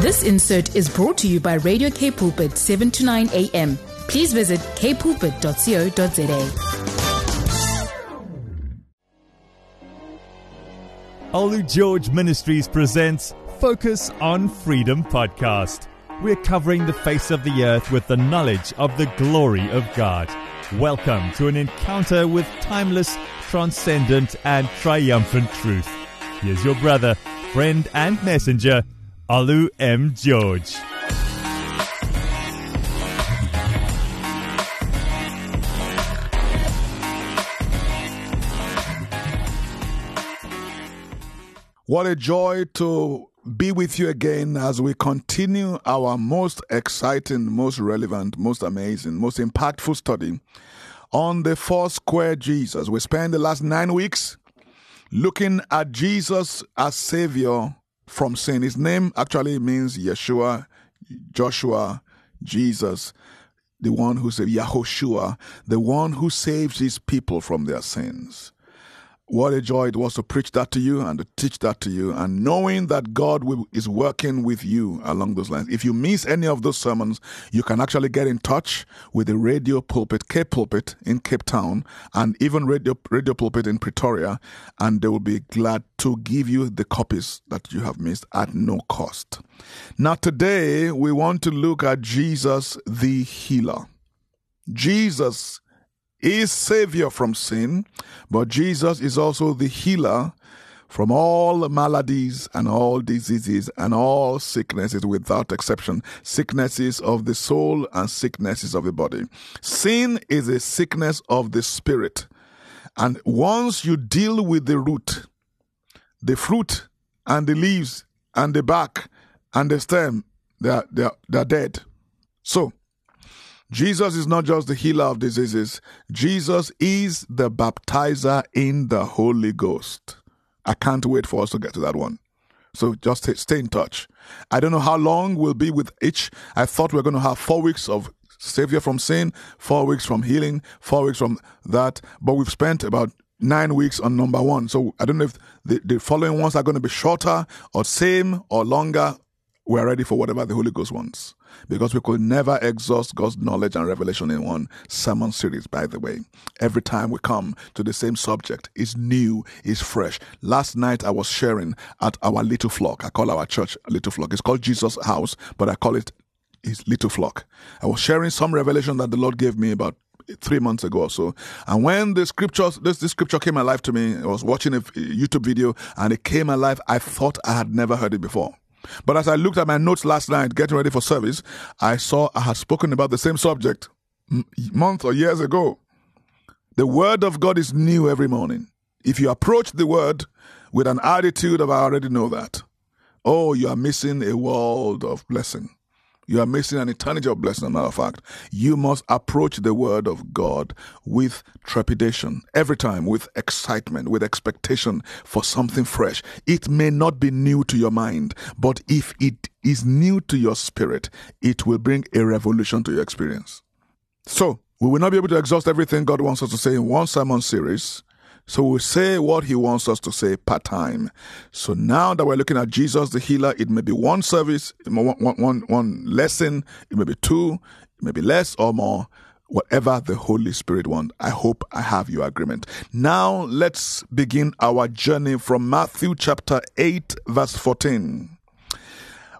This insert is brought to you by Radio K Pulpit 7 to 9 a.m. Please visit kpulpit.co.za. Olu George Ministries presents Focus on Freedom podcast. We're covering the face of the earth with the knowledge of the glory of God. Welcome to an encounter with timeless, transcendent, and triumphant truth. Here's your brother, friend, and messenger, Olu M. George. What a joy to be with you again as we continue our most exciting, most relevant, most amazing, most impactful study on the four square Jesus. We spent the last nine weeks looking at Jesus as Savior from sin. His name actually means Yeshua, Joshua, Jesus, the one who saved Yahushua, the one who saves his people from their sins. What a joy it was to preach that to you and to teach that to you, and knowing that God will, is working with you along those lines. If you miss any of those sermons, you can actually get in touch with the radio pulpit, Cape Pulpit in Cape Town, and even radio, radio pulpit in Pretoria, and they will be glad to give you the copies that you have missed at no cost. Now, today we want to look at Jesus the healer. Jesus is savior from sin, but Jesus is also the healer from all maladies and all diseases and all sicknesses without exception. Sicknesses of the soul and sicknesses of the body. Sin is a sickness of the spirit. And once you deal with the root, the fruit and the leaves and the bark and the stem, they are, they are, they are dead. So, Jesus is not just the healer of diseases, Jesus is the baptizer in the Holy Ghost. I can't wait for us to get to that one. So just stay in touch. I don't know how long we'll be with each. I thought we are going to have four weeks of Savior from sin, four weeks from healing, four weeks from that, but we've spent about nine weeks on number one. So I don't know if the, the following ones are going to be shorter or same or longer. We're ready for whatever the Holy Ghost wants because we could never exhaust God's knowledge and revelation in one sermon series, by the way. Every time we come to the same subject, it's new, it's fresh. Last night I was sharing at our little flock. I call our church little flock. It's called Jesus House, but I call it his little flock. I was sharing some revelation that the Lord gave me about three months ago or so. And when the scriptures, this, this scripture came alive to me, I was watching a YouTube video and it came alive. I thought I had never heard it before. But as I looked at my notes last night, getting ready for service, I saw I had spoken about the same subject months or years ago. The Word of God is new every morning. If you approach the Word with an attitude of, I already know that, oh, you are missing a world of blessing. You are missing an eternity of blessing, as a matter of fact. You must approach the word of God with trepidation, every time with excitement, with expectation for something fresh. It may not be new to your mind, but if it is new to your spirit, it will bring a revolution to your experience. So, we will not be able to exhaust everything God wants us to say in one sermon series. So we say what he wants us to say part time. So now that we're looking at Jesus the healer, it may be one service, one, one, one lesson, it may be two, it may be less or more, whatever the Holy Spirit wants. I hope I have your agreement. Now let's begin our journey from Matthew chapter 8, verse 14.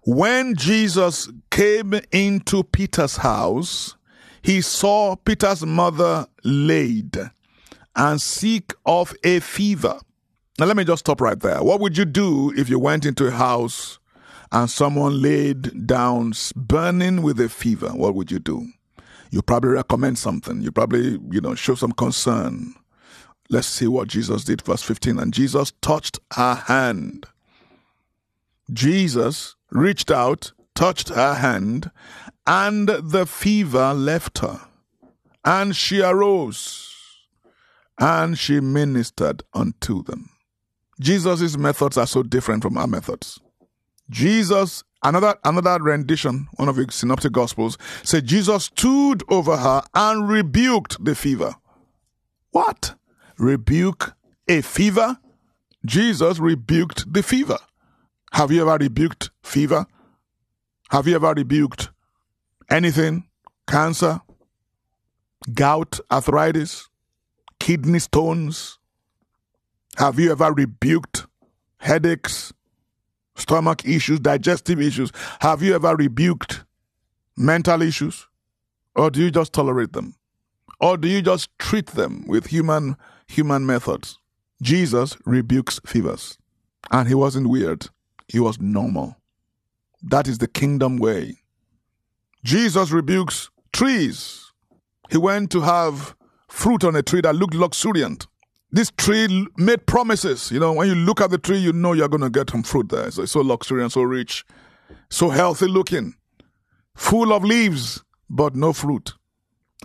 When Jesus came into Peter's house, he saw Peter's mother laid and sick of a fever. Now, let me just stop right there. What would you do if you went into a house and someone laid down burning with a fever? What would you do? You probably recommend something. You probably, you know, show some concern. Let's see what Jesus did. Verse 15. And Jesus touched her hand. Jesus reached out, touched her hand, and the fever left her. And she arose and she ministered unto them. Jesus' methods are so different from our methods. Jesus, another another rendition, one of the synoptic gospels, said Jesus stood over her and rebuked the fever. What? Rebuke a fever? Jesus rebuked the fever. Have you ever rebuked fever? Have you ever rebuked anything? Cancer, gout, arthritis, kidney stones? Have you ever rebuked headaches, stomach issues, digestive issues? Have you ever rebuked mental issues? Or do you just tolerate them? Or do you just treat them with human human methods? Jesus rebukes fevers. And he wasn't weird. He was normal. That is the kingdom way. Jesus rebukes trees. He went to have fruit on a tree that looked luxuriant. This tree made promises. You know, when you look at the tree, you know you're going to get some fruit there. So it's so luxuriant, so rich, so healthy looking, full of leaves, but no fruit.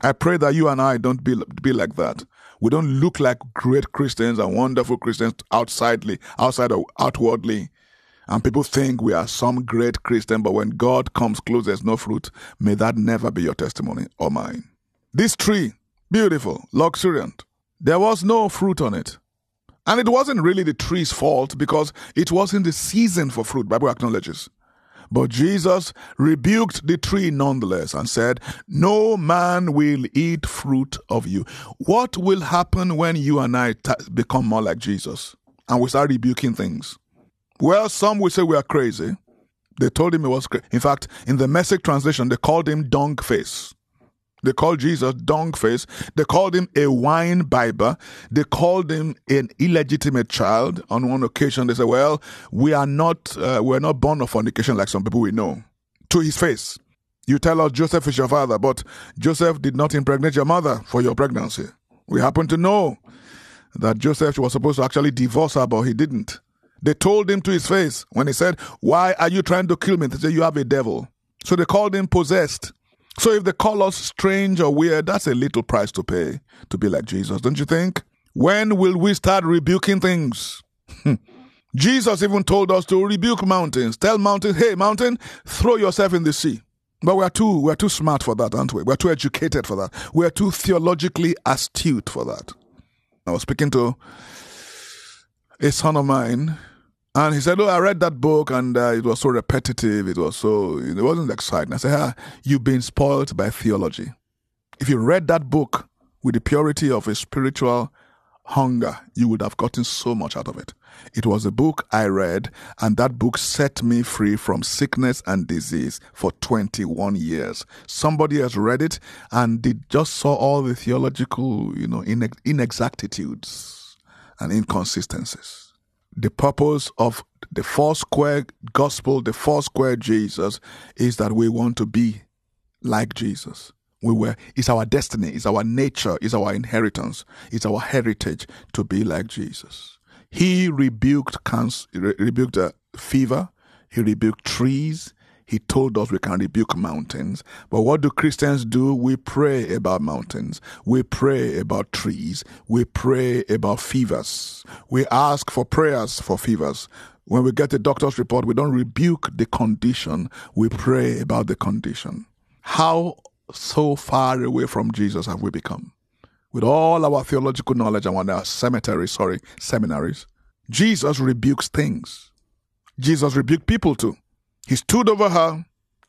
I pray that you and I don't be, be like that. We don't look like great Christians and wonderful Christians outsidely, outside or outwardly. And people think we are some great Christian, but when God comes close, there's no fruit. May that never be your testimony or mine. This tree, beautiful, luxuriant, there was no fruit on it. And it wasn't really the tree's fault because it wasn't the season for fruit, Bible acknowledges. But Jesus rebuked the tree nonetheless and said, No man will eat fruit of you. What will happen when you and I t- become more like Jesus and we start rebuking things? Well, some will say we are crazy. They told him he was crazy. In fact, in the message translation, they called him dung face. They called Jesus dung face. They called him a wine bibber. They called him an illegitimate child. On one occasion, they said, "Well, we are not uh, we're not born of fornication like some people we know." To his face, you tell us Joseph is your father, but Joseph did not impregnate your mother for your pregnancy. We happen to know that Joseph was supposed to actually divorce her, but he didn't. They told him to his face when he said, Why are you trying to kill me? They said, You have a devil. So they called him possessed. So if they call us strange or weird, that's a little price to pay to be like Jesus, don't you think? When will we start rebuking things? Hmm. Jesus even told us to rebuke mountains. Tell mountains, hey, mountain, throw yourself in the sea. But we're too we're too smart for that, aren't we? We're too educated for that. We're too theologically astute for that. I was speaking to a son of mine and he said, "Oh, I read that book, and uh, it was so repetitive. It was so it wasn't exciting." I said, ah, "You've been spoiled by theology. If you read that book with the purity of a spiritual hunger, you would have gotten so much out of it. It was a book I read, and that book set me free from sickness and disease for 21 years. Somebody has read it, and they just saw all the theological, you know, inexactitudes and inconsistencies." The purpose of the four square gospel, the four square Jesus, is that we want to be like Jesus. We were, it's our destiny, it's our nature, it's our inheritance, it's our heritage to be like Jesus. He rebuked cancer, rebuked a fever, he rebuked trees, he told us we can rebuke mountains. But what do Christians do? We pray about mountains. We pray about trees. We pray about fevers. We ask for prayers for fevers. When we get a doctor's report, we don't rebuke the condition. We pray about the condition. How so far away from Jesus have we become? With all our theological knowledge and our cemetery, sorry, seminaries, Jesus rebukes things. Jesus rebuked people too. He stood over her,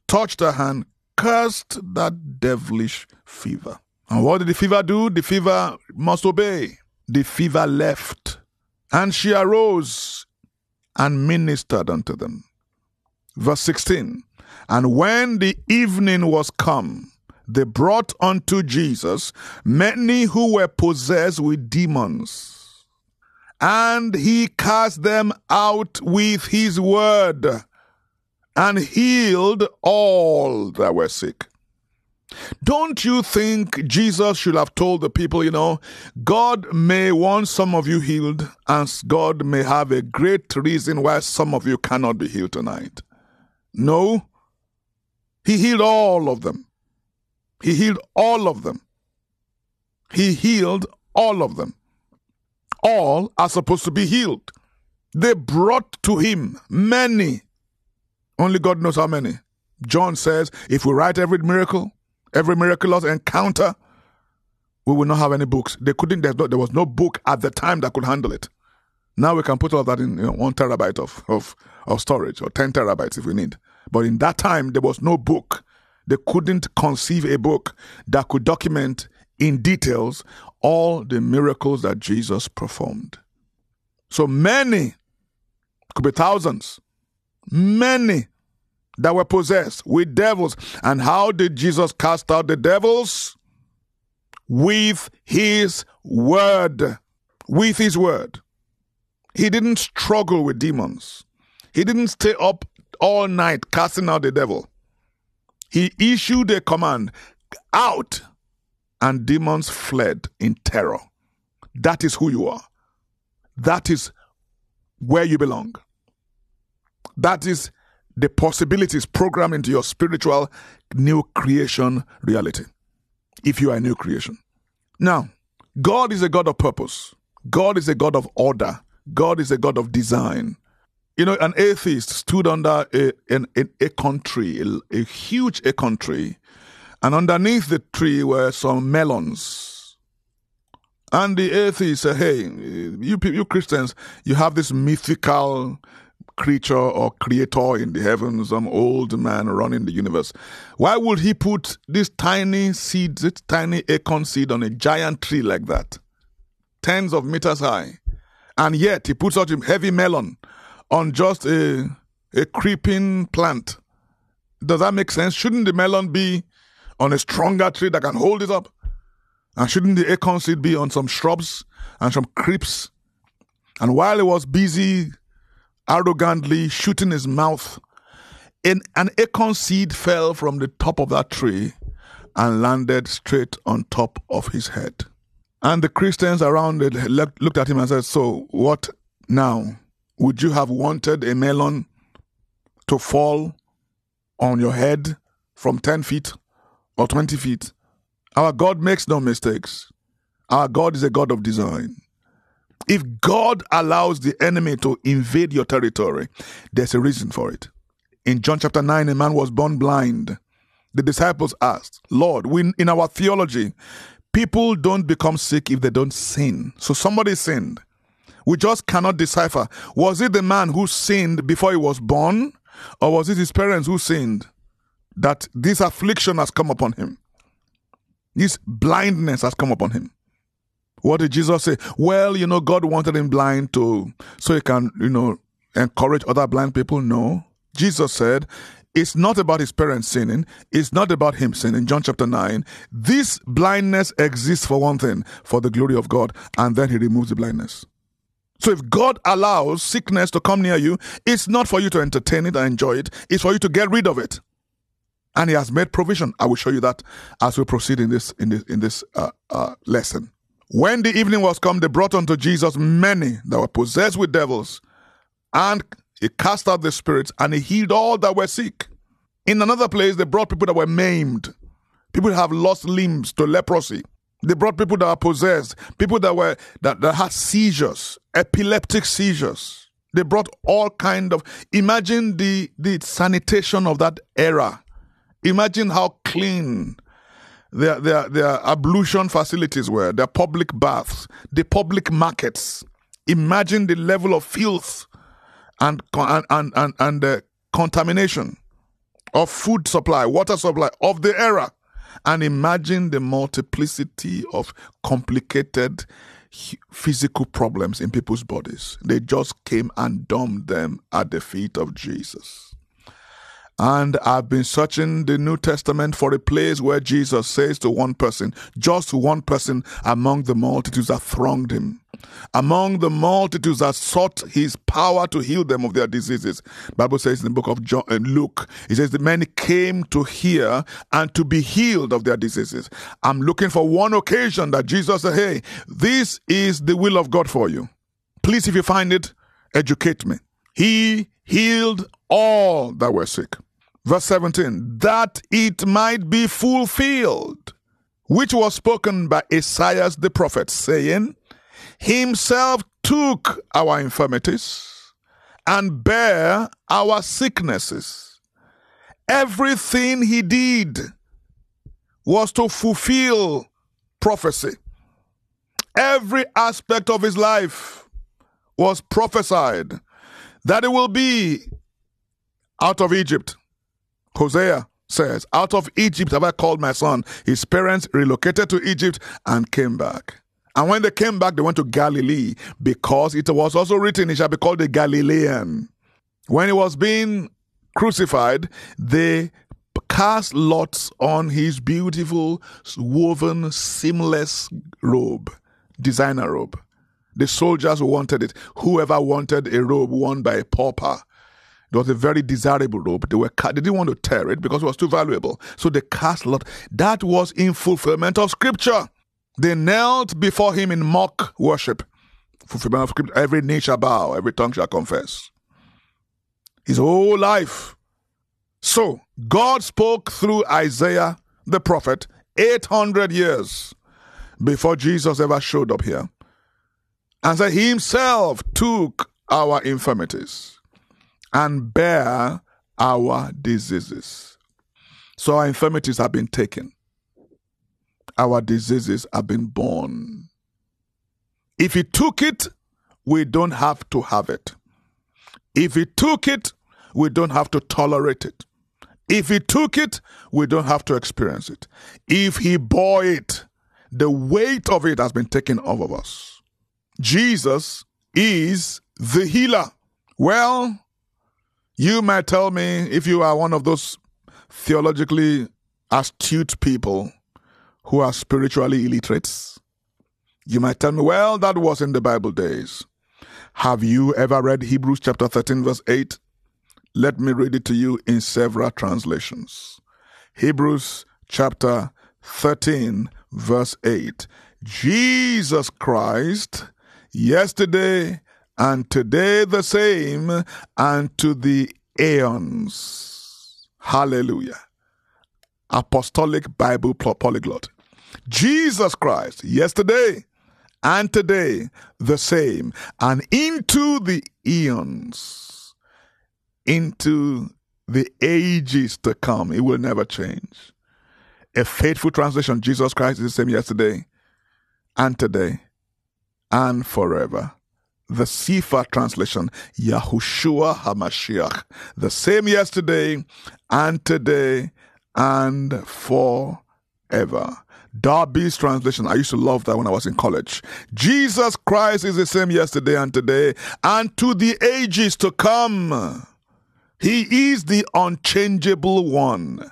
touched her hand, cursed that devilish fever. And what did the fever do? The fever must obey. The fever left, and she arose and ministered unto them. Verse 16 And when the evening was come, they brought unto Jesus many who were possessed with demons, and he cast them out with his word and healed all that were sick. Don't you think Jesus should have told the people, you know, God may want some of you healed, and God may have a great reason why some of you cannot be healed tonight? No. He healed all of them. He healed all of them. He healed all of them. All are supposed to be healed. They brought to him many only God knows how many. John says, if we write every miracle, every miraculous encounter, we will not have any books. They couldn't, there was no book at the time that could handle it. Now we can put all that in you know, one terabyte of, of, of storage or 10 terabytes if we need. But in that time, there was no book. They couldn't conceive a book that could document in details all the miracles that Jesus performed. So many, could be thousands, many that were possessed with devils. And how did Jesus cast out the devils? With his word. With his word. He didn't struggle with demons. He didn't stay up all night casting out the devil. He issued a command out, and demons fled in terror. That is who you are. That is where you belong. That is the possibilities programmed into your spiritual new creation reality. If you are a new creation. Now, God is a God of purpose. God is a God of order. God is a God of design. You know, an atheist stood under a, an, a, country, a, a huge a country, and underneath the tree were some melons. And the atheist said, Hey, you, you Christians, you have this mythical creature or creator in the heavens, some old man running the universe. Why would he put this tiny seed, this tiny acorn seed on a giant tree like that? Tens of meters high. And yet he puts such a heavy melon on just a, a creeping plant. Does that make sense? Shouldn't the melon be on a stronger tree that can hold it up? And shouldn't the acorn seed be on some shrubs and some creeps? And while he was busy arrogantly shooting his mouth, an, an acorn seed fell from the top of that tree and landed straight on top of his head. And the Christians around it looked at him and said, So, what now? Would you have wanted a melon to fall on your head from 10 feet or 20 feet? Our God makes no mistakes. Our God is a God of design. If God allows the enemy to invade your territory, there's a reason for it. In John chapter 9, a man was born blind. The disciples asked, Lord, we, in our theology, people don't become sick if they don't sin. So somebody sinned. We just cannot decipher. Was it the man who sinned before he was born? Or was it his parents who sinned? That this affliction has come upon him. This blindness has come upon him. What did Jesus say? Well, you know, God wanted him blind to so he can, you know, encourage other blind people. No. Jesus said, it's not about his parents sinning. It's not about him sinning. John chapter 9. This blindness exists for one thing, for the glory of God. And then he removes the blindness. So if God allows sickness to come near you, it's not for you to entertain it and enjoy it, it's for you to get rid of it. And he has made provision. I will show you that as we proceed in this in this in this uh, uh, lesson. When the evening was come, they brought unto Jesus many that were possessed with devils, and he cast out the spirits, and he healed all that were sick. In another place, they brought people that were maimed, people that have lost limbs to leprosy, they brought people that are possessed, people that were that, that had seizures, epileptic seizures. They brought all kind of imagine the the sanitation of that era. Imagine how clean their their their ablution facilities were, their public baths, the public markets. Imagine the level of filth and and and and, and the contamination of food supply, water supply of the era. And imagine the multiplicity of complicated physical problems in people's bodies. They just came and dumped them at the feet of Jesus. And I've been searching the New Testament for a place where Jesus says to one person, just one person among the multitudes that thronged him, among the multitudes that sought his power to heal them of their diseases. Bible says in the book of John, uh, Luke, it says the many came to hear and to be healed of their diseases. I'm looking for one occasion that Jesus said, Hey, this is the will of God for you. Please, if you find it, educate me. He healed all that were sick. Verse 17, that it might be fulfilled, which was spoken by Esaias the prophet, saying, Himself took our infirmities and bare our sicknesses. Everything he did was to fulfill prophecy. Every aspect of his life was prophesied that it will be out of Egypt. Hosea says, Out of Egypt have I called my son. His parents relocated to Egypt and came back. And when they came back, they went to Galilee because it was also written, He shall be called a Galilean. When he was being crucified, they cast lots on his beautiful, woven, seamless robe, designer robe. The soldiers wanted it. Whoever wanted a robe worn by a pauper. It was a very desirable robe. They were they didn't want to tear it because it was too valuable. So they cast lot. That was in fulfillment of scripture. They knelt before him in mock worship. Fulfillment of scripture. Every knee shall bow, every tongue shall confess. His whole life. So God spoke through Isaiah the prophet 800 years before Jesus ever showed up here. And said he himself took our infirmities and bear our diseases. So our infirmities have been taken. Our diseases have been borne. If he took it, we don't have to have it. If he took it, we don't have to tolerate it. If he took it, we don't have to experience it. If he bore it, the weight of it has been taken off of us. Jesus is the healer. Well, you might tell me if you are one of those theologically astute people who are spiritually illiterate. You might tell me, well, that was in the Bible days. Have you ever read Hebrews chapter 13, verse 8? Let me read it to you in several translations. Hebrews chapter 13, verse 8. Jesus Christ, yesterday and today the same, and to the aeons. Hallelujah. Apostolic Bible polyglot. Jesus Christ, yesterday and today the same, and into the eons, into the ages to come. It will never change. A faithful translation Jesus Christ is the same yesterday and today and forever the Cepher translation, Yahushua HaMashiach, the same yesterday and today and forever. Darby's translation, I used to love that when I was in college. Jesus Christ is the same yesterday and today and to the ages to come. He is the unchangeable one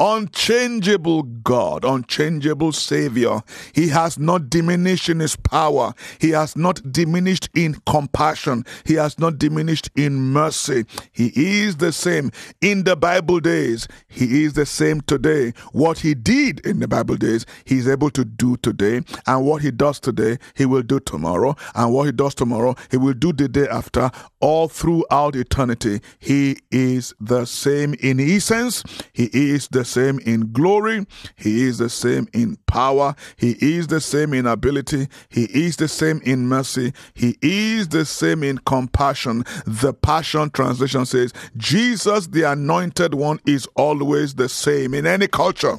unchangeable God, unchangeable Savior. He has not diminished in His power. He has not diminished in compassion. He has not diminished in mercy. He is the same in the Bible days. He is the same today. What He did in the Bible days, He is able to do today. And what He does today, He will do tomorrow. And what He does tomorrow, He will do the day after. All throughout eternity, He is the same in essence. He is the same in glory. He is the same in power. He is the same in ability. He is the same in mercy. He is the same in compassion. The Passion Translation says, Jesus, the anointed one, is always the same in any culture,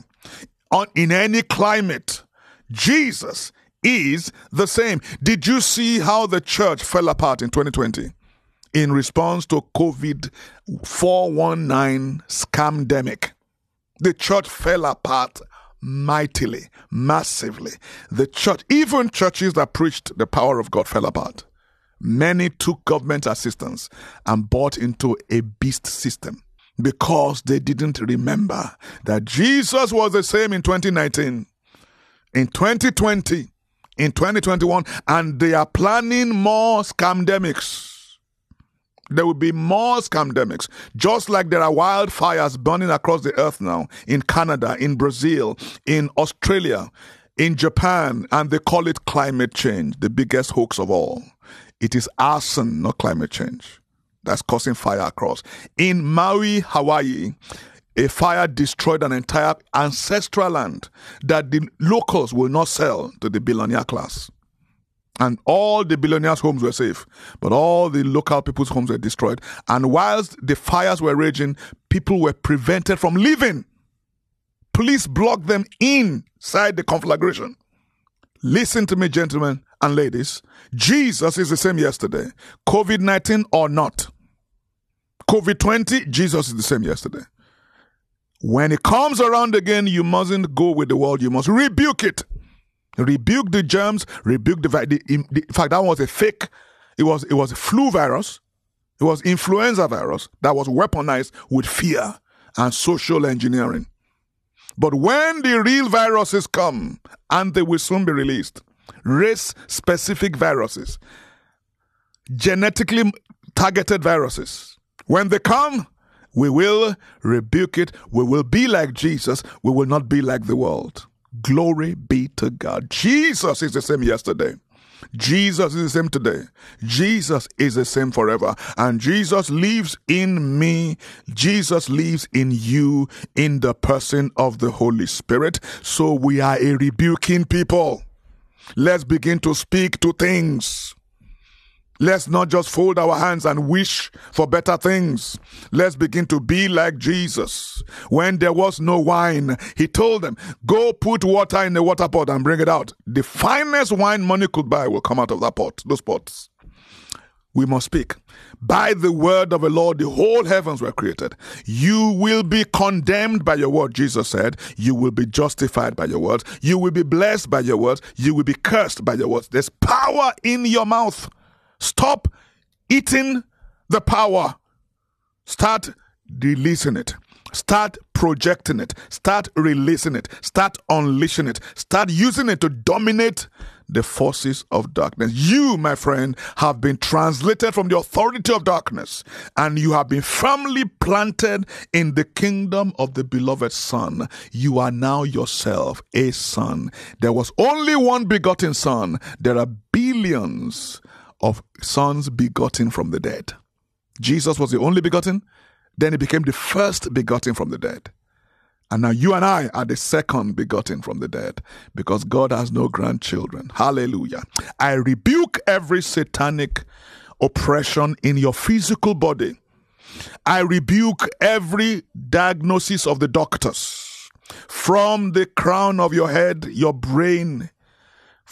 in any climate. Jesus is the same. Did you see how the church fell apart in 2020? in response to COVID 419 scamdemic. The church fell apart mightily, massively. The church, even churches that preached the power of God, fell apart. Many took government assistance and bought into a beast system because they didn't remember that Jesus was the same in 2019, in 2020, in 2021, and they are planning more scamdemics there will be more scamdemics, just like there are wildfires burning across the earth now in Canada, in Brazil, in Australia, in Japan, and they call it climate change, the biggest hoax of all. It is arson, not climate change, that's causing fire across. In Maui, Hawaii, a fire destroyed an entire ancestral land that the locals will not sell to the billionaire class. And all the billionaires' homes were safe, but all the local people's homes were destroyed. And whilst the fires were raging, people were prevented from leaving. Police blocked them inside the conflagration. Listen to me, gentlemen and ladies. Jesus is the same yesterday, COVID 19 or not. COVID 20, Jesus is the same yesterday. When it comes around again, you mustn't go with the world, you must rebuke it. Rebuke the germs, rebuke the, the, the in fact, that was a fake, it was, it was flu virus, it was influenza virus that was weaponized with fear and social engineering. But when the real viruses come, and they will soon be released, race specific viruses, genetically targeted viruses, when they come, we will rebuke it. We will be like Jesus. We will not be like the world. Glory be to God. Jesus is the same yesterday. Jesus is the same today. Jesus is the same forever. And Jesus lives in me. Jesus lives in you in the person of the Holy Spirit. So we are a rebuking people. Let's begin to speak to things. Let's not just fold our hands and wish for better things. Let's begin to be like Jesus. When there was no wine, he told them, Go put water in the water pot and bring it out. The finest wine money could buy will come out of that pot, those pots. We must speak. By the word of the Lord, the whole heavens were created. You will be condemned by your word, Jesus said. You will be justified by your words. You will be blessed by your words. You will be cursed by your words. There's power in your mouth. Stop eating the power. Start releasing it. Start projecting it. Start releasing it. Start unleashing it. Start using it to dominate the forces of darkness. You, my friend, have been translated from the authority of darkness and you have been firmly planted in the kingdom of the beloved Son. You are now yourself a son. There was only one begotten Son. There are billions of sons begotten from the dead. Jesus was the only begotten, then he became the first begotten from the dead. And now you and I are the second begotten from the dead because God has no grandchildren. Hallelujah. I rebuke every satanic oppression in your physical body. I rebuke every diagnosis of the doctors from the crown of your head, your brain,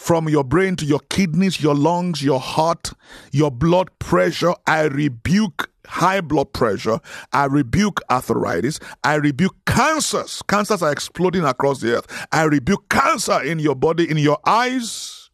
from your brain to your kidneys, your lungs, your heart, your blood pressure. I rebuke high blood pressure. I rebuke arthritis. I rebuke cancers. Cancers are exploding across the earth. I rebuke cancer in your body, in your eyes,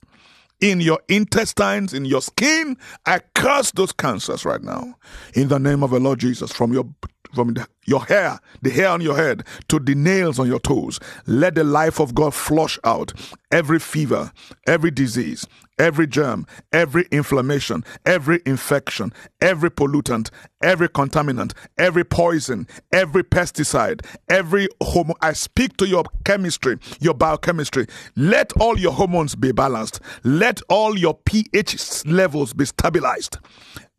in your intestines, in your skin. I curse those cancers right now. In the name of the Lord Jesus, from your from the, your hair, the hair on your head, to the nails on your toes. Let the life of God flush out every fever, every disease, every germ, every inflammation, every infection, every pollutant, every contaminant, every poison, every pesticide, every hormone. I speak to your chemistry, your biochemistry. Let all your hormones be balanced. Let all your pH levels be stabilized.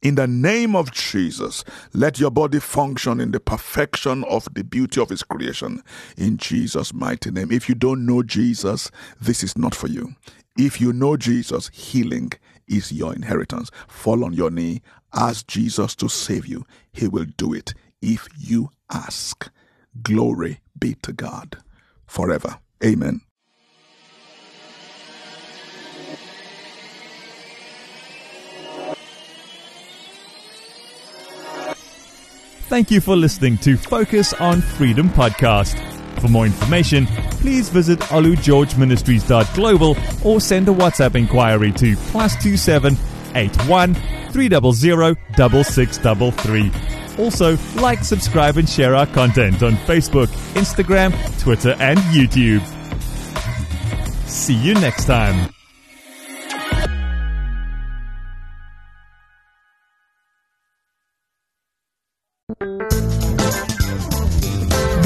In the name of Jesus, let your body function in the perfection of the beauty of His creation. In Jesus' mighty name. If you don't know Jesus, this is not for you. If you know Jesus, healing is your inheritance. Fall on your knee, ask Jesus to save you. He will do it if you ask. Glory be to God forever. Amen. Thank you for listening to Focus on Freedom podcast. For more information, please visit olugeorgeministries.global or send a WhatsApp inquiry to plus two seven eight one three double zero double six double three. Also, like, subscribe, and share our content on Facebook, Instagram, Twitter, and YouTube. See you next time.